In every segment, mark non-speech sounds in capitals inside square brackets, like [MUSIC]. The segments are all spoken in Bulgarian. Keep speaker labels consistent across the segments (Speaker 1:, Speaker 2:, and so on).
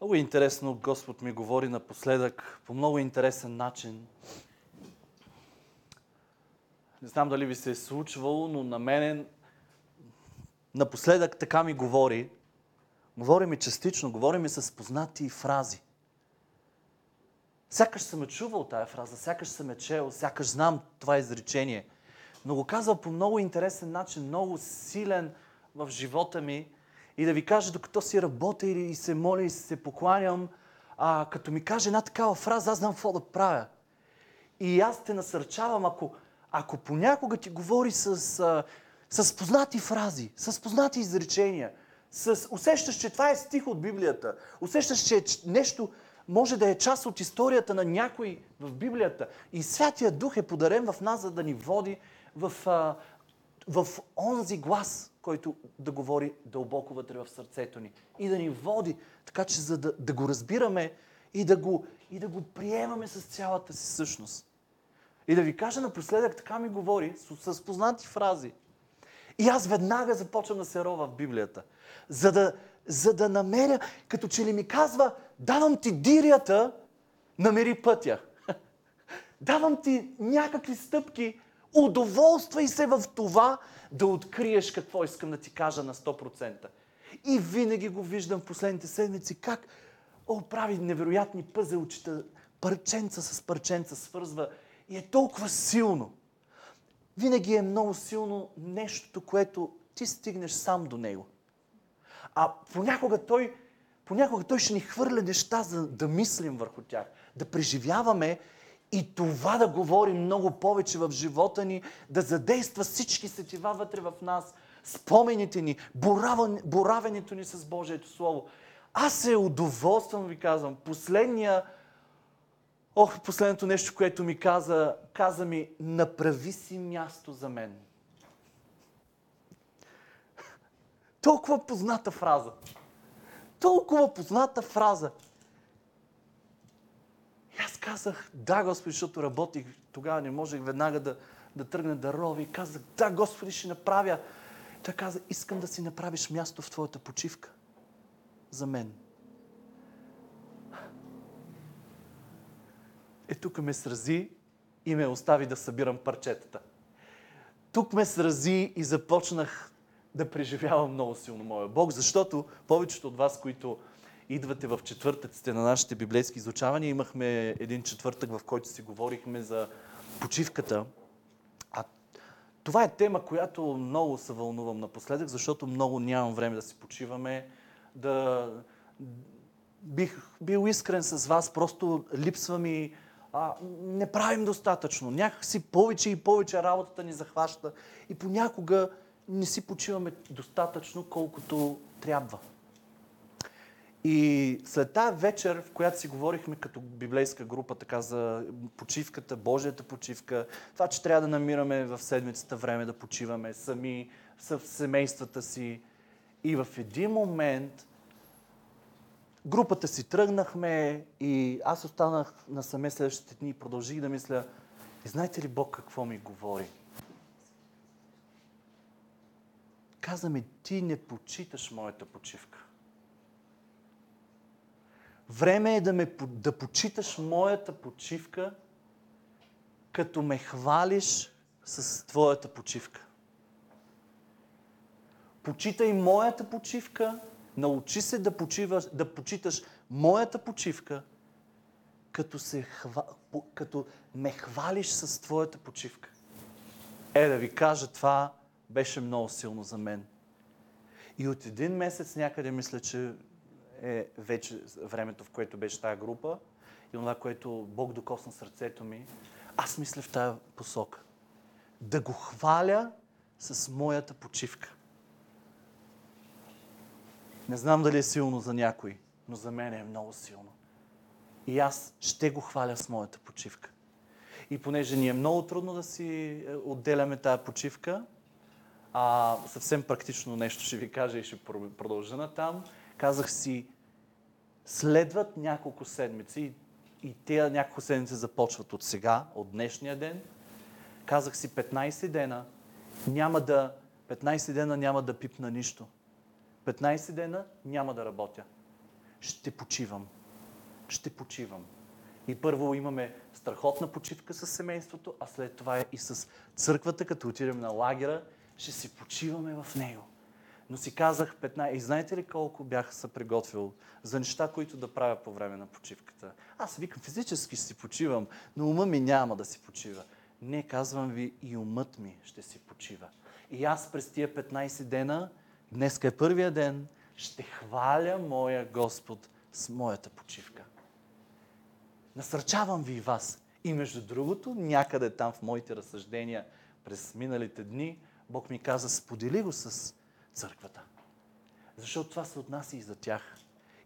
Speaker 1: Много интересно Господ ми говори напоследък по много интересен начин. Не знам дали ви се е случвало, но на мене напоследък така ми говори. Говори ми частично, говори ми с познати фрази. Сякаш съм е чувал тая фраза, сякаш съм е чел, сякаш знам това изречение. Но го казва по много интересен начин, много силен в живота ми. И да ви кажа, докато си работя и се моля и се покланям, а, като ми каже една такава фраза, аз знам какво да правя. И аз те насърчавам, ако, ако понякога ти говори с, а, с познати фрази, с познати изречения, с, усещаш, че това е стих от Библията, усещаш, че нещо може да е част от историята на някой в Библията. И Святия Дух е подарен в нас, за да ни води в, а, в онзи глас, който да говори дълбоко вътре в сърцето ни. И да ни води, така че за да, да го разбираме и да го, и да го приемаме с цялата си същност. И да ви кажа напоследък, така ми говори, с, с познати фрази. И аз веднага започвам да се рова в Библията. За да, за да намеря, като че ли ми казва, давам ти дирията, намери пътя. [LAUGHS] давам ти някакви стъпки, удоволствай се в това да откриеш какво искам да ти кажа на 100%. И винаги го виждам в последните седмици как о, прави невероятни пъзелчета, парченца с парченца свързва и е толкова силно. Винаги е много силно нещото, което ти стигнеш сам до него. А понякога той, понякога той ще ни хвърля неща, за да мислим върху тях, да преживяваме и това да говори много повече в живота ни, да задейства всички сетива вътре в нас, спомените ни, боравенето ни с Божието Слово. Аз се удоволствам, ви казвам. Последния, ох, последното нещо, което ми каза, каза ми, направи си място за мен. Толкова позната фраза. Толкова позната фраза. Аз казах, да, Господи, защото работих, тогава не можех веднага да, да тръгна да рови. Казах, да, Господи, ще направя. Той каза, искам да си направиш място в твоята почивка. За мен. Е, тук ме срази и ме остави да събирам парчетата. Тук ме срази и започнах да преживявам много силно моя Бог, защото повечето от вас, които идвате в четвъртъците на нашите библейски изучавания, имахме един четвъртък, в който си говорихме за почивката. А това е тема, която много се вълнувам напоследък, защото много нямам време да си почиваме, да бих бил искрен с вас, просто липсва ми а, не правим достатъчно. Някакси повече и повече работата ни захваща и понякога не си почиваме достатъчно, колкото трябва. И след тази вечер, в която си говорихме като библейска група така за почивката, Божията почивка, това, че трябва да намираме в седмицата време да почиваме сами, с семействата си. И в един момент групата си тръгнахме и аз останах насаме следващите дни и продължих да мисля, и знаете ли Бог какво ми говори? Каза ми, ти не почиташ моята почивка. Време е да, ме, да почиташ моята почивка, като ме хвалиш с твоята почивка. Почитай моята почивка, научи се да, почиваш, да почиташ моята почивка, като, се хва, като ме хвалиш с твоята почивка. Е, да ви кажа, това беше много силно за мен. И от един месец някъде мисля, че е вече времето, в което беше тази група и това, което Бог докосна сърцето ми, аз мисля в тази посока. Да го хваля с моята почивка. Не знам дали е силно за някой, но за мен е много силно. И аз ще го хваля с моята почивка. И понеже ни е много трудно да си е, отделяме тази почивка, а, съвсем практично нещо ще ви кажа и ще продължа на там. Казах си, следват няколко седмици и тези няколко седмици започват от сега, от днешния ден. Казах си 15 дена, няма да, 15 дена няма да пипна нищо. 15 дена няма да работя. ще почивам. Ще почивам. И първо имаме страхотна почивка с семейството, а след това и с църквата, като отидем на лагера, ще си почиваме в него. Но си казах 15. И знаете ли колко бях се приготвил за неща, които да правя по време на почивката? Аз викам, физически си почивам, но ума ми няма да си почива. Не, казвам ви, и умът ми ще си почива. И аз през тия 15 дена, днес е първия ден, ще хваля моя Господ с моята почивка. Насърчавам ви и вас. И между другото, някъде там в моите разсъждения през миналите дни, Бог ми каза, сподели го с църквата. Защото това се отнася и за тях.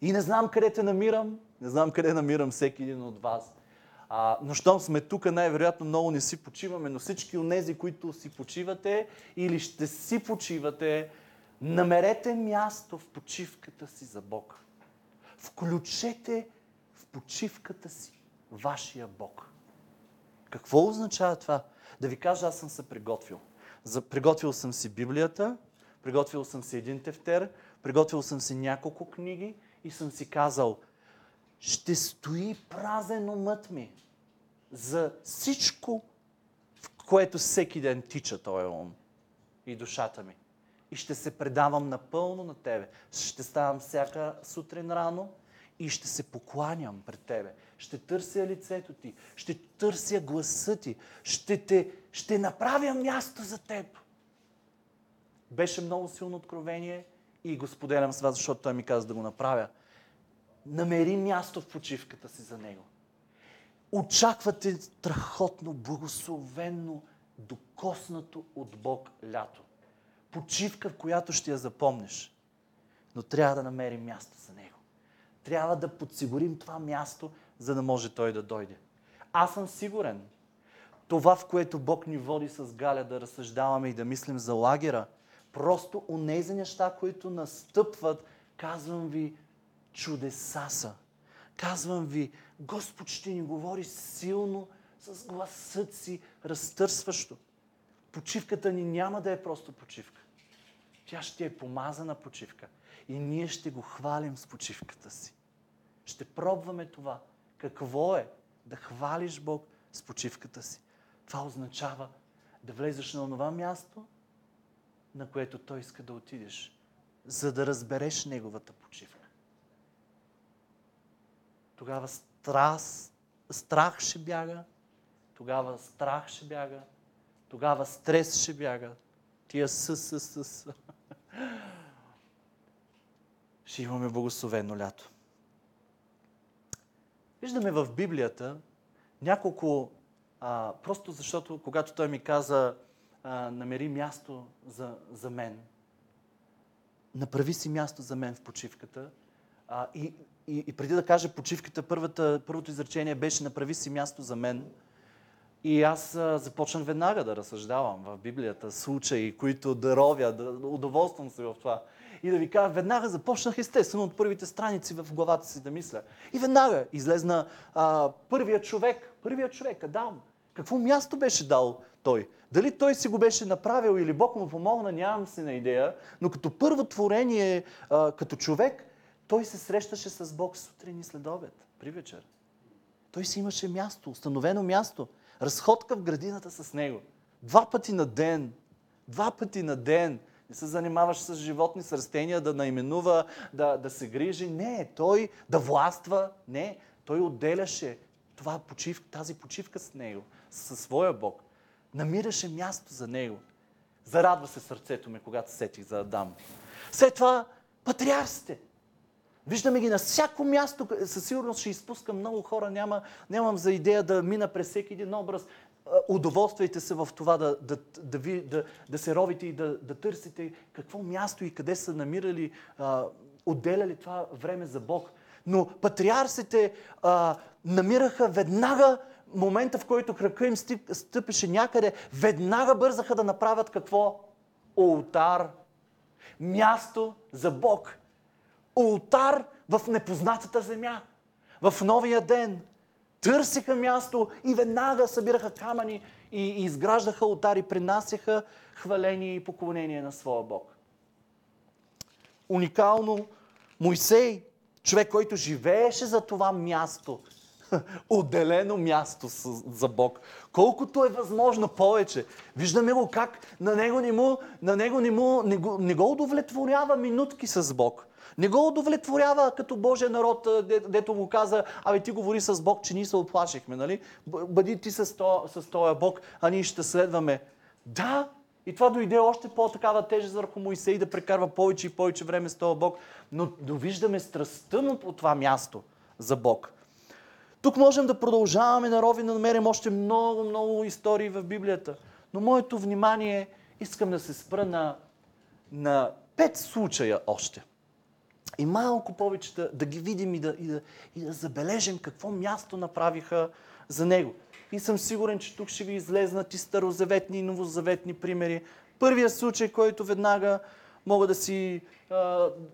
Speaker 1: И не знам къде те намирам, не знам къде намирам всеки един от вас. А, но щом сме тук, най-вероятно много не си почиваме, но всички от тези, които си почивате или ще си почивате, намерете място в почивката си за Бог. Включете в почивката си вашия Бог. Какво означава това? Да ви кажа, аз съм се приготвил. Приготвил съм си Библията, приготвил съм си един тефтер, приготвил съм си няколко книги и съм си казал, ще стои празен умът ми за всичко, в което всеки ден тича този ум и душата ми. И ще се предавам напълно на Тебе. Ще ставам всяка сутрин рано и ще се покланям пред Тебе. Ще търся лицето Ти, ще търся гласа Ти, ще, те, ще направя място за Теб. Беше много силно откровение и го споделям с вас, защото той ми каза да го направя. Намери място в почивката си за него. Очаквате страхотно, благословенно, докоснато от Бог лято. Почивка, в която ще я запомниш. Но трябва да намерим място за него. Трябва да подсигурим това място, за да може той да дойде. Аз съм сигурен, това, в което Бог ни води с Галя да разсъждаваме и да мислим за лагера – Просто онези неща, които настъпват, казвам ви, чудеса са. Казвам ви, Господ ще ни говори силно с гласът си, разтърсващо. Почивката ни няма да е просто почивка. Тя ще е помазана почивка. И ние ще го хвалим с почивката си. Ще пробваме това. Какво е да хвалиш Бог с почивката си? Това означава да влезеш на това място, на което Той иска да отидеш, за да разбереш Неговата почивка. Тогава страс, страх ще бяга, тогава страх ще бяга, тогава стрес ще бяга, тия с, с, с. [LAUGHS] Ще имаме благословено лято. Виждаме в Библията няколко, а, просто защото когато той ми каза, а, намери място за, за мен. Направи си място за мен в почивката. А, и, и, и преди да кажа почивката, първата, първото изречение беше направи си място за мен. И аз а, започнах веднага да разсъждавам в Библията случаи, които даровя, да удоволствам се в това. И да ви кажа, веднага започнах естествено от първите страници в главата си да мисля. И веднага излезна а, първият човек, първият човек, Адам. Какво място беше дал той? Дали той си го беше направил или Бог му помогна, нямам си на идея, но като първо творение, а, като човек, той се срещаше с Бог сутрин и след обед, при вечер. Той си имаше място, установено място, разходка в градината с него. Два пъти на ден. Два пъти на ден. Не се занимаваш с животни, с растения, да наименува, да, да се грижи. Не, той да властва. Не, той отделяше това почив, тази почивка с него, със своя Бог намираше място за него. Зарадва се сърцето ми, когато сетих за Адам. След това патриарсите. Виждаме ги на всяко място. Със сигурност ще изпускам много хора. Няма, нямам за идея да мина през всеки един образ. Удоволствайте се в това да, да, да, ви, да, да се ровите и да, да търсите какво място и къде са намирали, а, отделяли това време за Бог. Но патриарсите а, намираха веднага момента, в който крака им стъпеше някъде, веднага бързаха да направят какво? Олтар. Място за Бог. Олтар в непознатата земя. В новия ден. Търсиха място и веднага събираха камъни и, изграждаха алтари, принасяха хваление и поклонение на своя Бог. Уникално Моисей човек, който живееше за това място, [LAUGHS] отделено място за Бог. Колкото е възможно повече. Виждаме го как на него не, му, на него не, му, не, го, не го удовлетворява минутки с Бог. Не го удовлетворява като Божия народ, дето го каза, абе ти говори с Бог, че ние се оплашихме, нали? Бъди ти с, с този Бог, а ние ще следваме. Да, и това дойде още по-такава тежест върху Моисей да прекарва повече и повече време с този Бог. Но довиждаме страстта му по това място за Бог. Тук можем да продължаваме на рови, да намерим още много, много истории в Библията. Но моето внимание искам да се спра на, на пет случая още. И малко повече да, да ги видим и да, и, да, и да забележим какво място направиха за него. И съм сигурен, че тук ще ви излезнат и старозаветни и новозаветни примери. Първият случай, който веднага мога да си,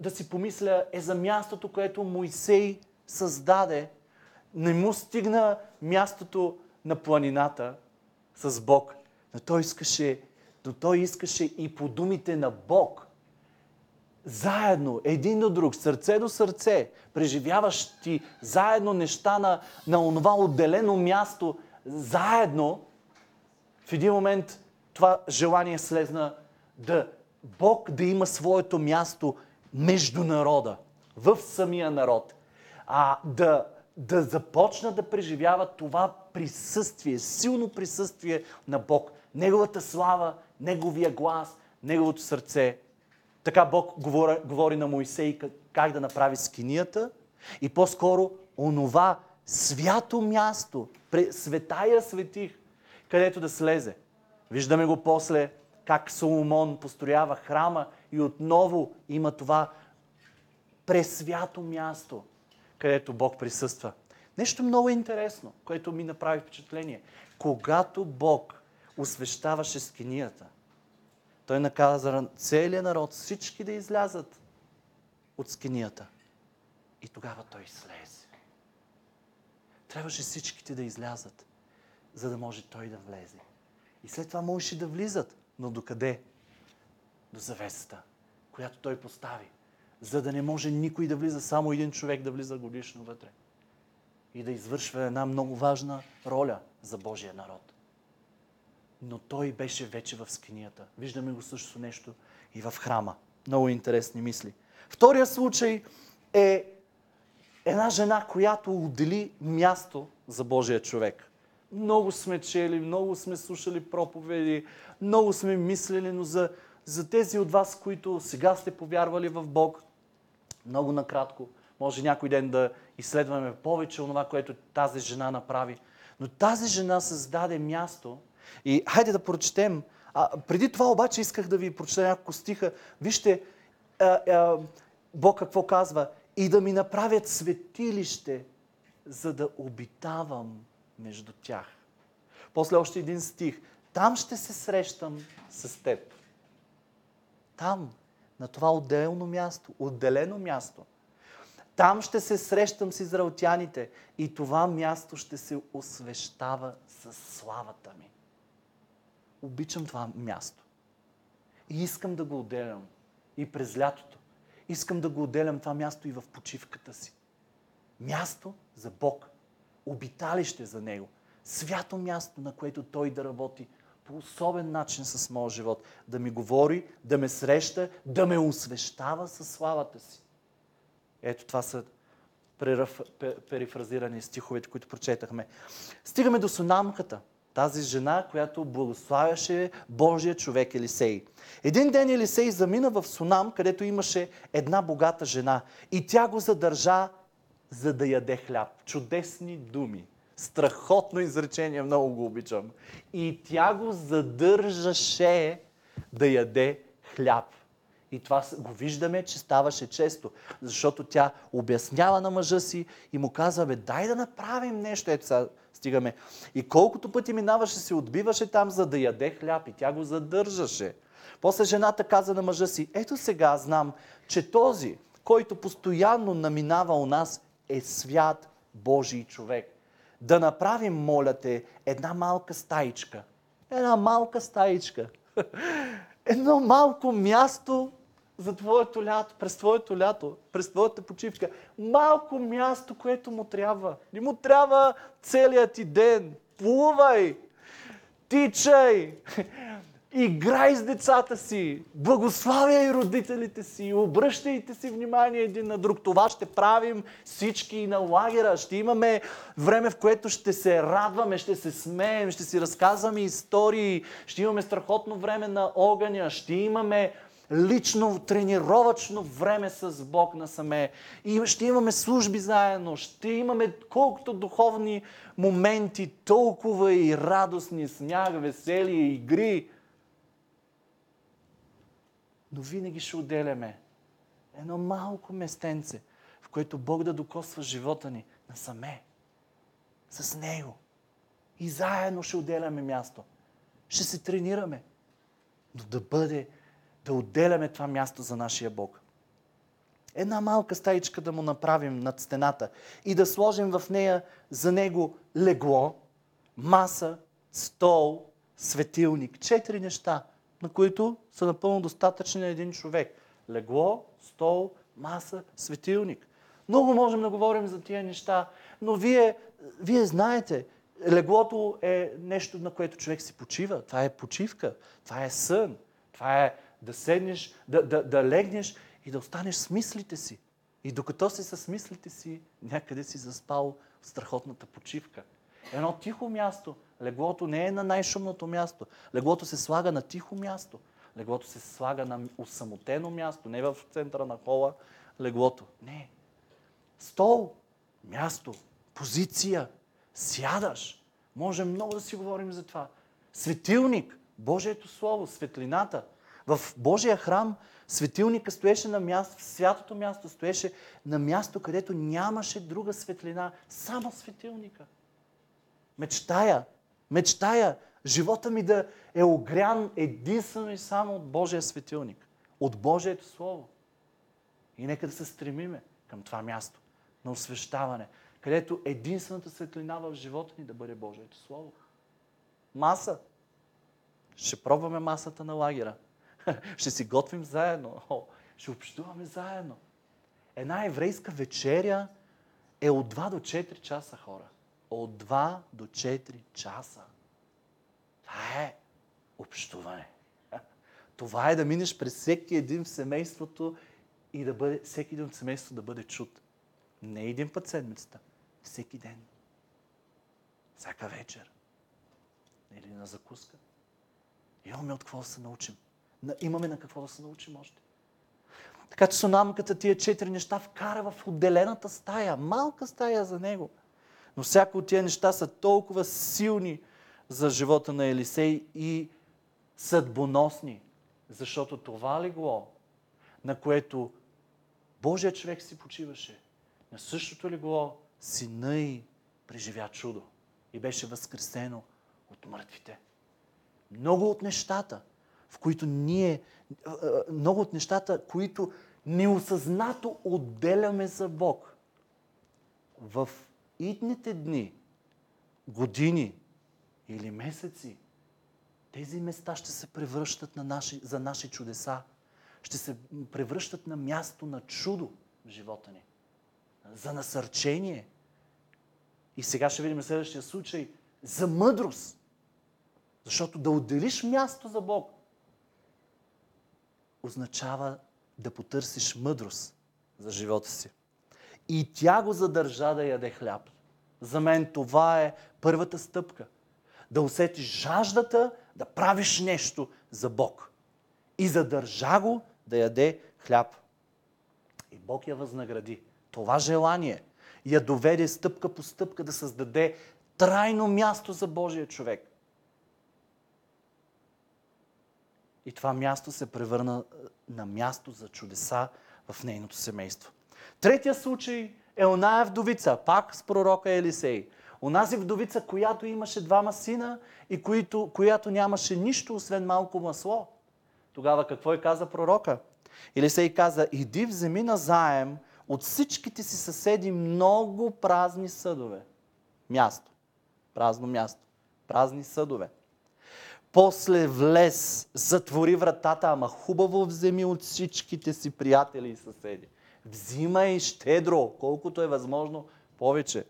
Speaker 1: да си помисля, е за мястото, което Моисей създаде. Не му стигна мястото на планината с Бог, но той искаше, но той искаше и по думите на Бог. Заедно, един до друг, сърце до сърце, преживяваш ти заедно неща на, на онова отделено място, заедно, в един момент това желание слезна да Бог да има своето място между народа, в самия народ, а да, да започна да преживява това присъствие, силно присъствие на Бог. Неговата слава, Неговия глас, Неговото сърце. Така Бог говори, говори на Моисей как да направи скинията и по-скоро онова свято място, светая светих, където да слезе. Виждаме го после как Соломон построява храма и отново има това пресвято място, където Бог присъства. Нещо много интересно, което ми направи впечатление. Когато Бог освещаваше скинията, той наказа целият народ, всички да излязат от скинията. И тогава той слезе. Трябваше всичките да излязат, за да може той да влезе. И след това можеше да влизат. Но докъде? До завесата, която той постави. За да не може никой да влиза, само един човек да влиза годишно вътре. И да извършва една много важна роля за Божия народ. Но той беше вече в скинията. Виждаме го също нещо и в храма. Много интересни мисли. Втория случай е една жена, която отдели място за Божия човек. Много сме чели, много сме слушали проповеди, много сме мислили, но за, за тези от вас, които сега сте повярвали в Бог, много накратко, може някой ден да изследваме повече от това, което тази жена направи. Но тази жена създаде място и хайде да прочетем. А, преди това обаче исках да ви прочета няколко стиха. Вижте, а, а, Бог какво казва? И да ми направят светилище, за да обитавам между тях. После още един стих. Там ще се срещам с теб. Там, на това отделно място, отделено място. Там ще се срещам с израелтяните и това място ще се освещава с славата ми. Обичам това място. И искам да го отделям и през лятото. Искам да го отделям това място и в почивката си. Място за Бог обиталище за Него. Свято място, на което Той да работи по особен начин с моят живот. Да ми говори, да ме среща, да ме освещава със славата си. Ето това са перифразирани стиховете, които прочетахме. Стигаме до сунамката. Тази жена, която благославяше Божия човек Елисей. Един ден Елисей замина в Сунам, където имаше една богата жена. И тя го задържа за да яде хляб. Чудесни думи. Страхотно изречение, много го обичам. И тя го задържаше да яде хляб. И това го виждаме, че ставаше често, защото тя обяснява на мъжа си и му казва, бе, дай да направим нещо. Ето сега стигаме. И колкото пъти минаваше, се отбиваше там, за да яде хляб и тя го задържаше. После жената каза на мъжа си, ето сега знам, че този, който постоянно наминава у нас, е свят Божий човек. Да направим, моля те, една малка стаичка. Една малка стаичка. [LAUGHS] Едно малко място за твоето лято, през твоето лято, през твоята почивка. Малко място, което му трябва. Не му трябва целият ти ден. Плувай! Тичай! [LAUGHS] Играй с децата си, благославяй родителите си, обръщайте си внимание един на друг. Това ще правим всички на лагера. Ще имаме време, в което ще се радваме, ще се смеем, ще си разказваме истории, ще имаме страхотно време на огъня, ще имаме лично тренировачно време с Бог насаме. И ще имаме служби заедно, ще имаме колкото духовни моменти, толкова и радостни, сняг, веселие, игри но винаги ще отделяме едно малко местенце, в което Бог да докосва живота ни насаме, с Него. И заедно ще отделяме място. Ще се тренираме. Но да бъде, да отделяме това място за нашия Бог. Една малка стаичка да му направим над стената и да сложим в нея за него легло, маса, стол, светилник. Четири неща – на които са напълно достатъчни на един човек. Легло, стол, маса, светилник. Много можем да говорим за тия неща, но вие, вие знаете, леглото е нещо, на което човек си почива. Това е почивка, това е сън, това е да седнеш, да, да, да легнеш и да останеш с мислите си. И докато си с мислите си, някъде си заспал в страхотната почивка. Едно тихо място – Леглото не е на най-шумното място. Леглото се слага на тихо място. Леглото се слага на усамотено място, не в центъра на хола. Леглото. Не. Стол, място, позиция. Сядаш. Може много да си говорим за това. Светилник, Божието Слово, светлината. В Божия храм светилника стоеше на място, в святото място стоеше на място, където нямаше друга светлина, само светилника. Мечтая Мечтая живота ми да е огрян единствено и само от Божия светилник, от Божието Слово. И нека да се стремиме към това място на освещаване, където единствената светлина в живота ни да бъде Божието Слово. Маса. Ще пробваме масата на лагера. [LAUGHS] Ще си готвим заедно. Ще общуваме заедно. Една еврейска вечеря е от 2 до 4 часа хора от 2 до 4 часа. Това е общуване. Това е да минеш през всеки един в семейството и да бъде, всеки един от семейството да бъде чут. Не един път седмицата, всеки ден. Всяка вечер. Или на закуска. Имаме от какво да се научим. Имаме на какво да се научим още. Така че сунамката тия четири неща вкара в отделената стая, малка стая за него – но всяко от тия неща са толкова силни за живота на Елисей и съдбоносни, защото това легло, на което Божия човек си почиваше, на същото легло сина й преживя чудо и беше възкресено от мъртвите. Много от нещата, в които ние, много от нещата, които неосъзнато отделяме за Бог, в идните дни, години или месеци, тези места ще се превръщат на наши, за наши чудеса. Ще се превръщат на място на чудо в живота ни. За насърчение. И сега ще видим следващия случай. За мъдрост. Защото да отделиш място за Бог означава да потърсиш мъдрост за живота си. И тя го задържа да яде хляб. За мен това е първата стъпка. Да усетиш жаждата да правиш нещо за Бог. И задържа го да яде хляб. И Бог я възнагради. Това желание я доведе стъпка по стъпка да създаде трайно място за Божия човек. И това място се превърна на място за чудеса в нейното семейство. Третия случай е оная вдовица, пак с пророка Елисей. Онази вдовица, която имаше двама сина и която, която нямаше нищо, освен малко масло. Тогава какво и каза пророка? Елисей каза, иди вземи на заем от всичките си съседи много празни съдове. Място. Празно място. Празни съдове. После влез, затвори вратата, ама хубаво вземи от всичките си приятели и съседи. Взимай щедро, колкото е възможно повече.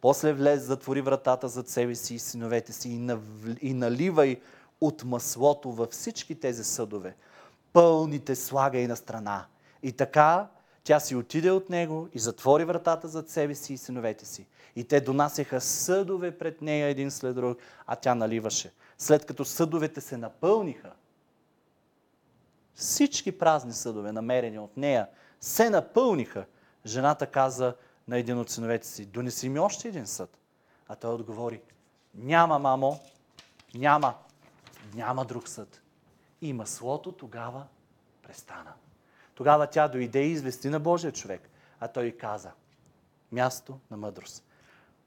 Speaker 1: После влез, затвори вратата зад себе си и синовете си и, нав... и наливай от маслото във всички тези съдове. Пълните слагай на страна. И така тя си отиде от него и затвори вратата зад себе си и синовете си. И те донасяха съдове пред нея един след друг, а тя наливаше. След като съдовете се напълниха, всички празни съдове, намерени от нея, се напълниха. Жената каза на един от синовете си, донеси ми още един съд. А той отговори, няма, мамо, няма, няма друг съд. И маслото тогава престана. Тогава тя дойде и извести на Божия човек. А той й каза, място на мъдрост.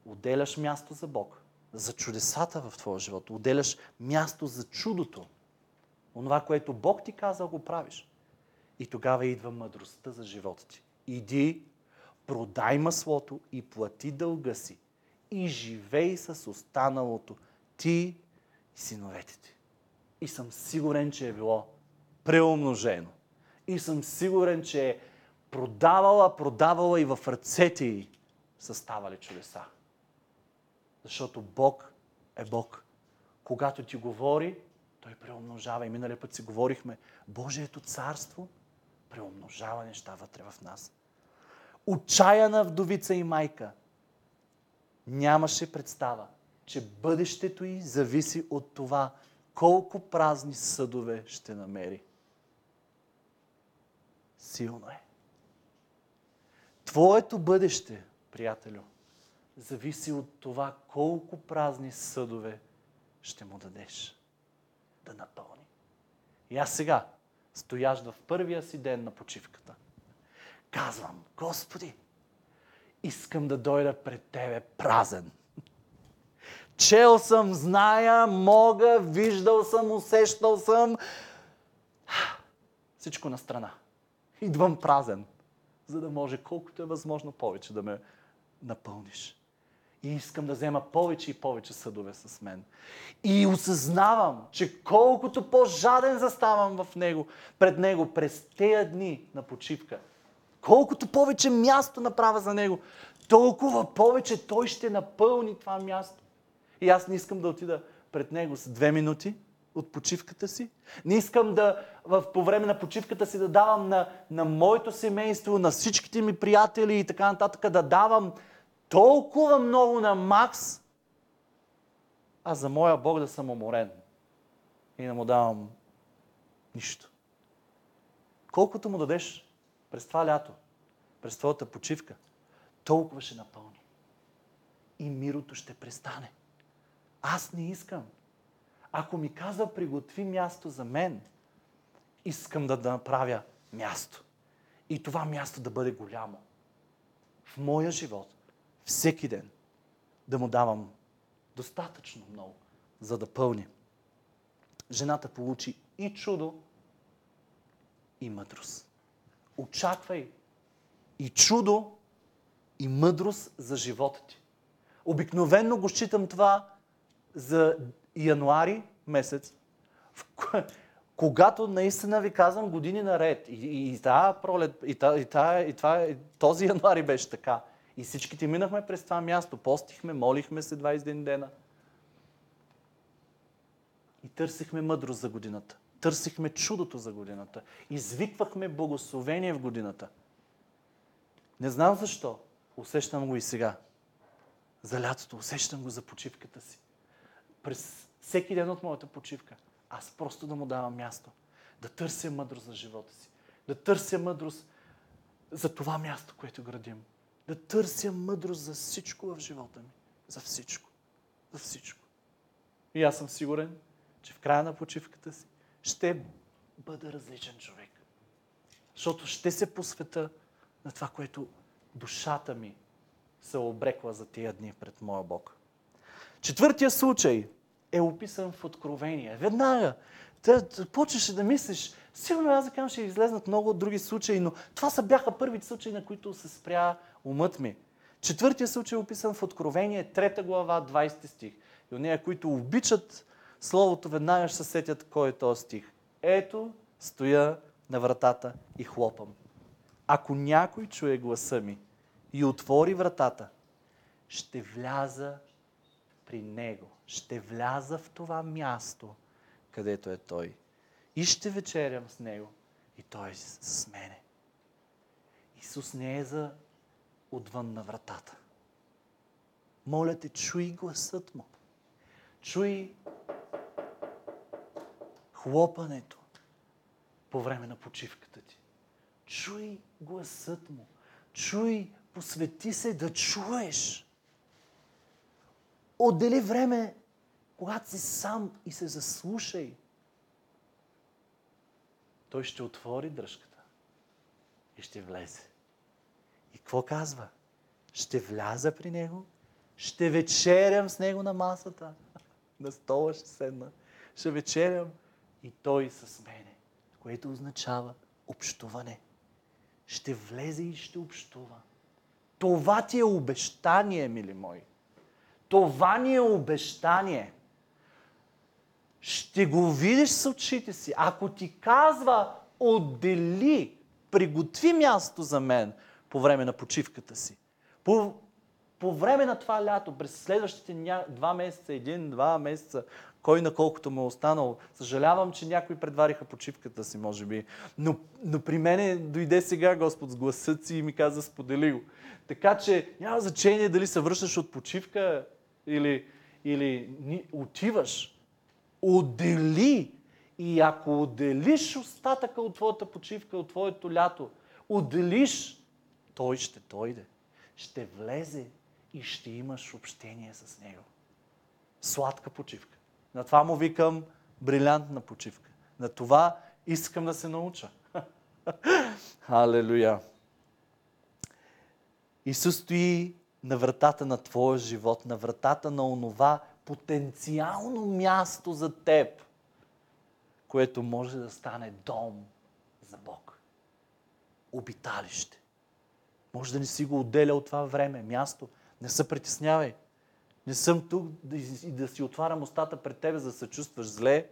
Speaker 1: Отделяш място за Бог, за чудесата в твоя живот. Отделяш място за чудото. Онова, което Бог ти каза, го правиш. И тогава идва мъдростта за живота ти. Иди, продай маслото и плати дълга си. И живей с останалото ти и синовете ти. И съм сигурен, че е било преумножено. И съм сигурен, че е продавала, продавала и в ръцете й са ставали чудеса. Защото Бог е Бог. Когато ти говори, Той преумножава. И миналия път си говорихме, Божието царство преумножава неща вътре в нас. Отчаяна вдовица и майка нямаше представа, че бъдещето й зависи от това колко празни съдове ще намери. Силно е. Твоето бъдеще, приятелю, зависи от това колко празни съдове ще му дадеш да напълни. И аз сега, стоящ в първия си ден на почивката, казвам, Господи, искам да дойда пред Тебе празен. Чел съм, зная, мога, виждал съм, усещал съм. Всичко на страна. Идвам празен, за да може колкото е възможно повече да ме напълниш. И искам да взема повече и повече съдове с мен. И осъзнавам, че колкото по-жаден заставам в него, пред него през тези дни на почивка, колкото повече място направя за него, толкова повече той ще напълни това място. И аз не искам да отида пред него с две минути от почивката си. Не искам да в, по време на почивката си да давам на, на моето семейство, на всичките ми приятели и така нататък, да давам толкова много на Макс, а за моя Бог да съм уморен и да му давам нищо. Колкото му дадеш през това лято, през твоята почивка, толкова ще напълни. И мирото ще престане. Аз не искам. Ако ми казва, приготви място за мен, искам да, направя място. И това място да бъде голямо. В моя живот, всеки ден, да му давам достатъчно много, за да пълни. Жената получи и чудо, и мъдрост. Очаквай и чудо, и мъдрост за живота ти. Обикновенно го считам това за януари месец, когато наистина ви казвам години наред. И, и, и тази пролет, и, та, и, та, и това, и този януари беше така. И всичките минахме през това място. Постихме, молихме се 21 дена. И търсихме мъдрост за годината. Търсихме чудото за годината. Извиквахме благословение в годината. Не знам защо. Усещам го и сега. За лятото. Усещам го за почивката си. През всеки ден от моята почивка. Аз просто да му давам място. Да търся мъдрост за живота си. Да търся мъдрост за това място, което градим. Да търся мъдрост за всичко в живота ми. За всичко. За всичко. И аз съм сигурен, че в края на почивката си ще бъда различен човек. Защото ще се посвета на това, което душата ми се обрекла за тия дни пред моя Бог. Четвъртия случай е описан в Откровение. Веднага. Та, почваше да мислиш, сигурно аз да ще излезнат много други случаи, но това са бяха първите случаи, на които се спря умът ми. Четвъртия случай е описан в Откровение, 3 глава, 20 стих. И от нея, които обичат Словото веднага ще се сетят кой е този стих. Ето, стоя на вратата и хлопам. Ако някой чуе гласа ми и отвори вратата, ще вляза при него. Ще вляза в това място, където е той. И ще вечерям с него. И той е с мене. Исус не е за отвън на вратата. Моля те, чуй гласът му. Чуй хлопането по време на почивката ти. Чуй гласът му. Чуй, посвети се да чуеш. Отдели време, когато си сам и се заслушай. Той ще отвори дръжката и ще влезе. И какво казва? Ще вляза при него, ще вечерям с него на масата. [LAUGHS] На стола ще седна. Ще вечерям и той с мене, което означава общуване. Ще влезе и ще общува. Това ти е обещание, мили мои. Това ни е обещание. Ще го видиш с очите си. Ако ти казва, отдели, приготви място за мен по време на почивката си. По, по време на това лято, през следващите ня... два месеца, един-два месеца, кой на колкото му е останал. Съжалявам, че някои предвариха почивката си, може би. Но, но при мене дойде сега Господ с гласът си и ми каза, сподели го. Така че няма значение дали се връщаш от почивка или, или отиваш. Отдели. И ако отделиш остатъка от твоята почивка, от твоето лято, отделиш, той ще дойде. Ще влезе и ще имаш общение с него. Сладка почивка. На това му викам брилянтна почивка. На това искам да се науча. [LAUGHS] Халелуя! Исус стои на вратата на твоя живот, на вратата на онова потенциално място за теб, което може да стане дом за Бог. Обиталище. Може да не си го отделя от това време, място. Не се притеснявай. Не съм тук да, и да си отварям устата пред тебе, за да се чувстваш зле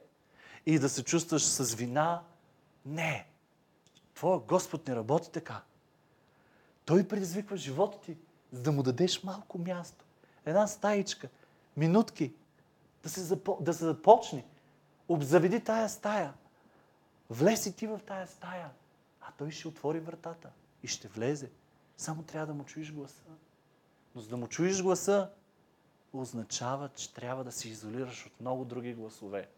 Speaker 1: и да се чувстваш с вина. Не. Твоя Господ не работи така. Той предизвиква живота ти, за да му дадеш малко място. Една стаичка, минутки, да се, запо... да се започне. Обзаведи тая стая. Влез ти в тая стая. А той ще отвори вратата и ще влезе. Само трябва да му чуеш гласа. Но за да му чуеш гласа, означава, че трябва да се изолираш от много други гласове.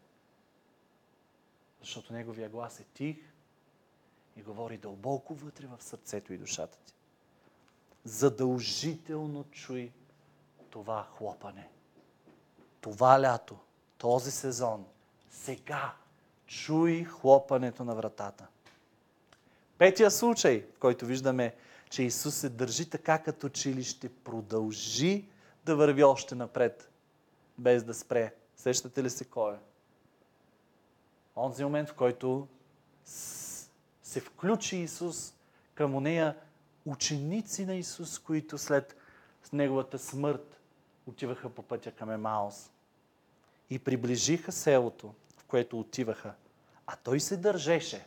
Speaker 1: Защото неговия глас е тих и говори дълбоко вътре в сърцето и душата ти. Задължително чуй това хлопане. Това лято, този сезон, сега чуй хлопането на вратата. Петия случай, в който виждаме, че Исус се държи така, като че ли ще продължи да върви още напред, без да спре. Сещате ли се кой е? Онзи момент, в който се включи Исус към нея ученици на Исус, които след неговата смърт отиваха по пътя към Емаус и приближиха селото, в което отиваха. А той се държеше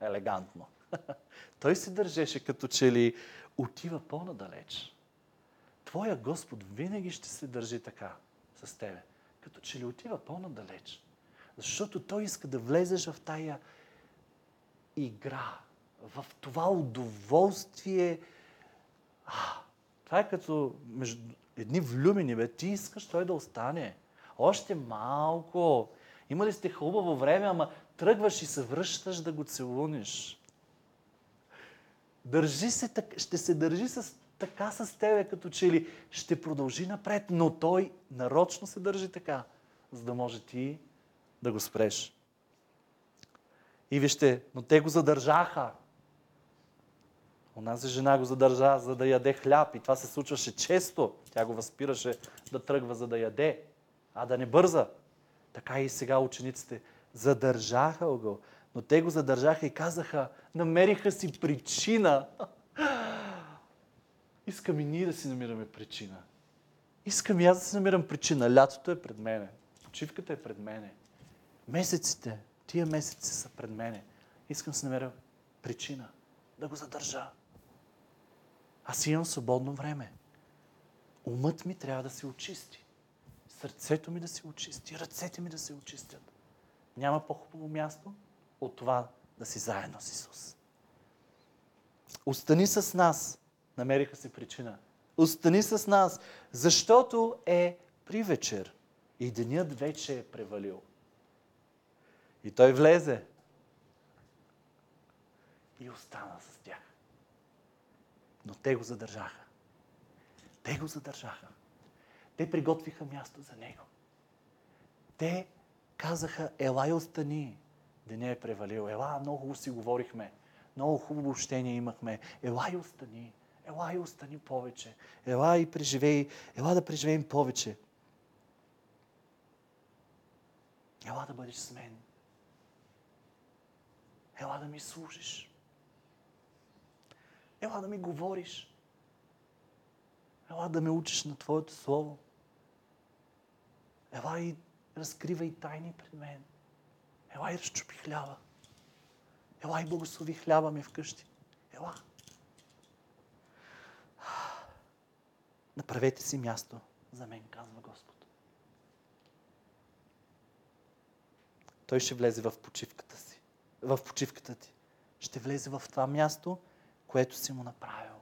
Speaker 1: елегантно. [LAUGHS] той се държеше като че ли отива по-надалеч. Твоя Господ винаги ще се държи така с тебе, като че ли отива по-надалеч. Защото Той иска да влезеш в тая игра, в това удоволствие. А, това е като между едни влюбени, бе. Ти искаш той да остане. Още малко. Имали сте хубаво време, ама тръгваш и се връщаш да го целуниш. Държи се, ще се държи с, така с тебе, като че ли ще продължи напред, но той нарочно се държи така, за да може ти да го спреш. И вижте, но те го задържаха. Онази жена го задържа, за да яде хляб. И това се случваше често. Тя го възпираше да тръгва, за да яде, а да не бърза. Така и сега учениците задържаха го. Но те го задържаха и казаха, намериха си причина. [GASPS] Искам и ние да си намираме причина. Искам и аз да си намирам причина. Лятото е пред мене. Почивката е пред мене. Месеците, тия месеци са пред мене. Искам да се намеря причина да го задържа. Аз имам свободно време. Умът ми трябва да се очисти. Сърцето ми да се очисти. Ръцете ми да се очистят. Няма по-хубаво място от това да си заедно с Исус. Остани с нас. Намериха се причина. Остани с нас, защото е при вечер и денят вече е превалил. И той влезе и остана с тях. Но те го задържаха. Те го задържаха. Те приготвиха място за него. Те казаха, ела и остани. Деня е превалил. Ела, много си говорихме. Много хубаво общение имахме. Ела и остани. Ела и остани повече. Ела и преживей. Ела да преживеем повече. Ела да бъдеш с мен. Ела да ми служиш. Ела да ми говориш. Ела да ме учиш на Твоето Слово. Ела и разкривай тайни пред мен. Ела и разчупи хляба. Ела и благослови хляба ми вкъщи. Ела. Направете си място за мен, казва Господ. Той ще влезе в почивката си. В почивката ти. Ще влезе в това място, което си му направил.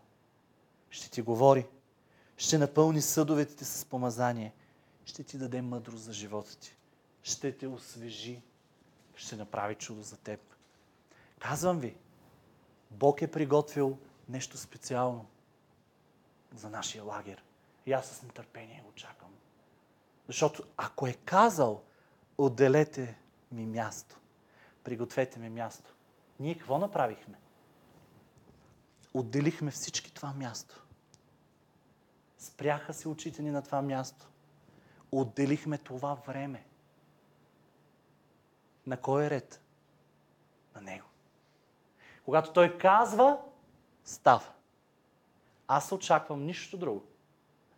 Speaker 1: Ще ти говори. Ще напълни съдовете ти с помазание. Ще ти даде мъдрост за живота ти. Ще те освежи. Ще направи чудо за теб. Казвам ви, Бог е приготвил нещо специално за нашия лагер. И аз с нетърпение го чакам. Защото ако е казал, отделете ми място, пригответе ми място, ние какво направихме? Отделихме всички това място. Спряха се очите ни на това място. Отделихме това време. На кой е ред? На Него. Когато Той казва, става. Аз очаквам нищо друго.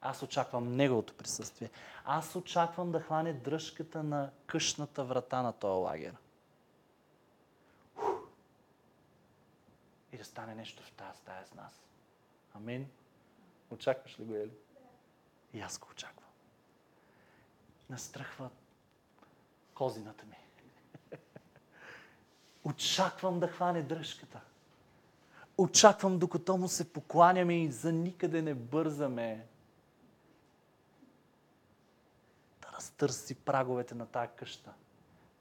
Speaker 1: Аз очаквам Неговото присъствие. Аз очаквам да хване дръжката на къщната врата на този лагер. И да стане нещо в тази стая с нас. Амин. Очакваш ли го, Ели? И аз го очаквам. Настръхва козината ми. Очаквам да хване дръжката. Очаквам, докато му се покланяме и за никъде не бързаме. Да разтърси праговете на тази къща.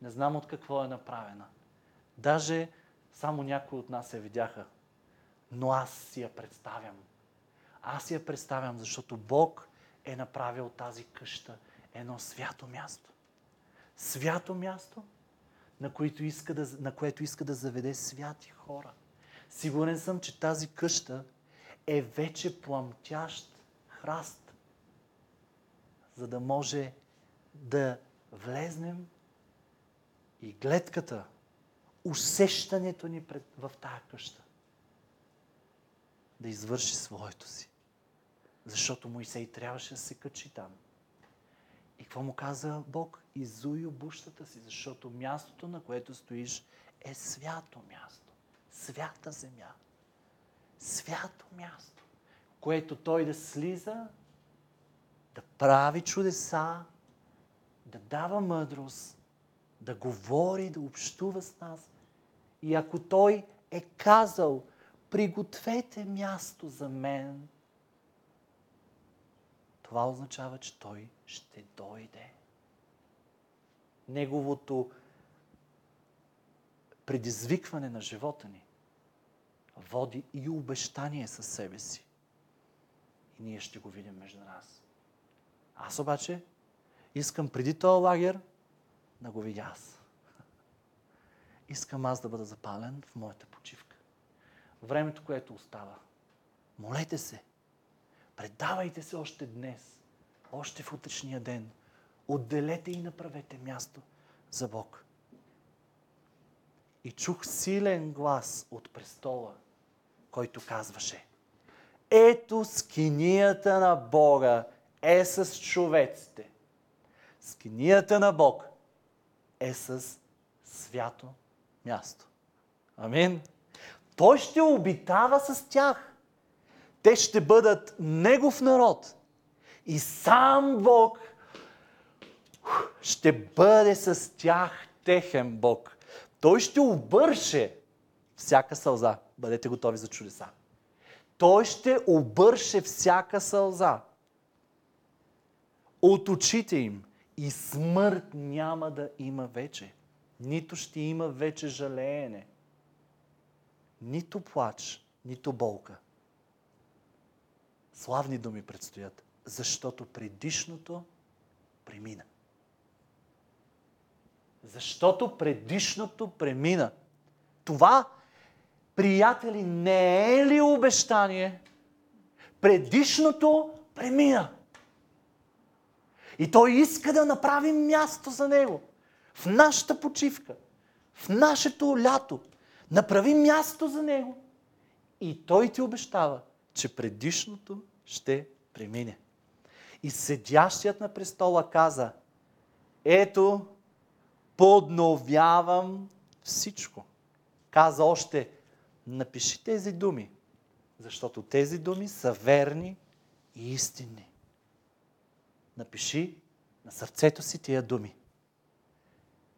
Speaker 1: Не знам от какво е направена. Даже само някои от нас я видяха. Но аз си я представям. Аз я представям, защото Бог е направил тази къща едно свято място. Свято място, на което иска да, на което иска да заведе святи хора. Сигурен съм, че тази къща е вече пламтящ храст, за да може да влезнем и гледката, усещането ни пред, в тази къща да извърши своето си. Защото Моисей трябваше да се качи там. И какво му каза Бог? Изуй обущата си, защото мястото, на което стоиш, е свято място. Свята земя. Свято място, което той да слиза, да прави чудеса, да дава мъдрост, да говори, да общува с нас. И ако той е казал, пригответе място за мен, това означава, че той ще дойде. Неговото предизвикване на живота ни води и обещание със себе си. И ние ще го видим между нас. Аз обаче искам преди този лагер да го видя аз. Искам аз да бъда запален в моята почивка. Времето, което остава. Молете се. Предавайте се още днес, още в утрешния ден. Отделете и направете място за Бог. И чух силен глас от престола, който казваше Ето скинията на Бога е с човеците. скинията на Бог е с свято място. Амин. Той ще обитава с тях. Те ще бъдат Негов народ. И сам Бог ще бъде с тях техен Бог. Той ще обърше всяка сълза. Бъдете готови за чудеса. Той ще обърше всяка сълза от очите им и смърт няма да има вече. Нито ще има вече жалеене, нито плач, нито болка. Славни думи предстоят, защото предишното премина. Защото предишното премина. Това, приятели, не е ли обещание? Предишното премина. И той иска да направим място за него. В нашата почивка, в нашето лято. Направи място за него. И той ти обещава, че предишното ще премине. И седящият на престола каза, ето, подновявам всичко. Каза още, напиши тези думи, защото тези думи са верни и истинни. Напиши на сърцето си тия думи.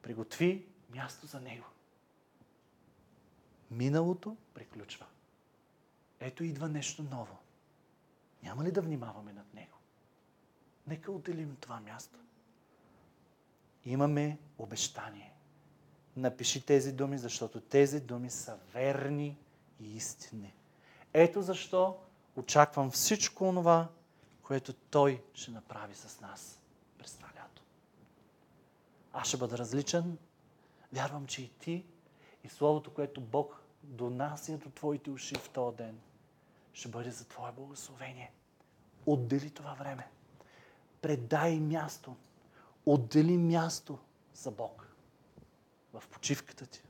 Speaker 1: Приготви място за него. Миналото приключва. Ето идва нещо ново. Няма ли да внимаваме над него? Нека отделим това място. Имаме обещание. Напиши тези думи, защото тези думи са верни и истинни. Ето защо очаквам всичко това, което Той ще направи с нас през това лято. Аз ще бъда различен. Вярвам, че и ти, и Словото, което Бог донася до твоите уши в този ден, ще бъде за Твое благословение. Отдели това време. Предай място. Отдели място за Бог. В почивката ти.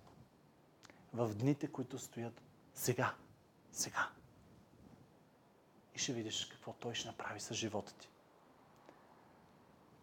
Speaker 1: В дните, които стоят сега. Сега. И ще видиш какво Той ще направи с живота ти.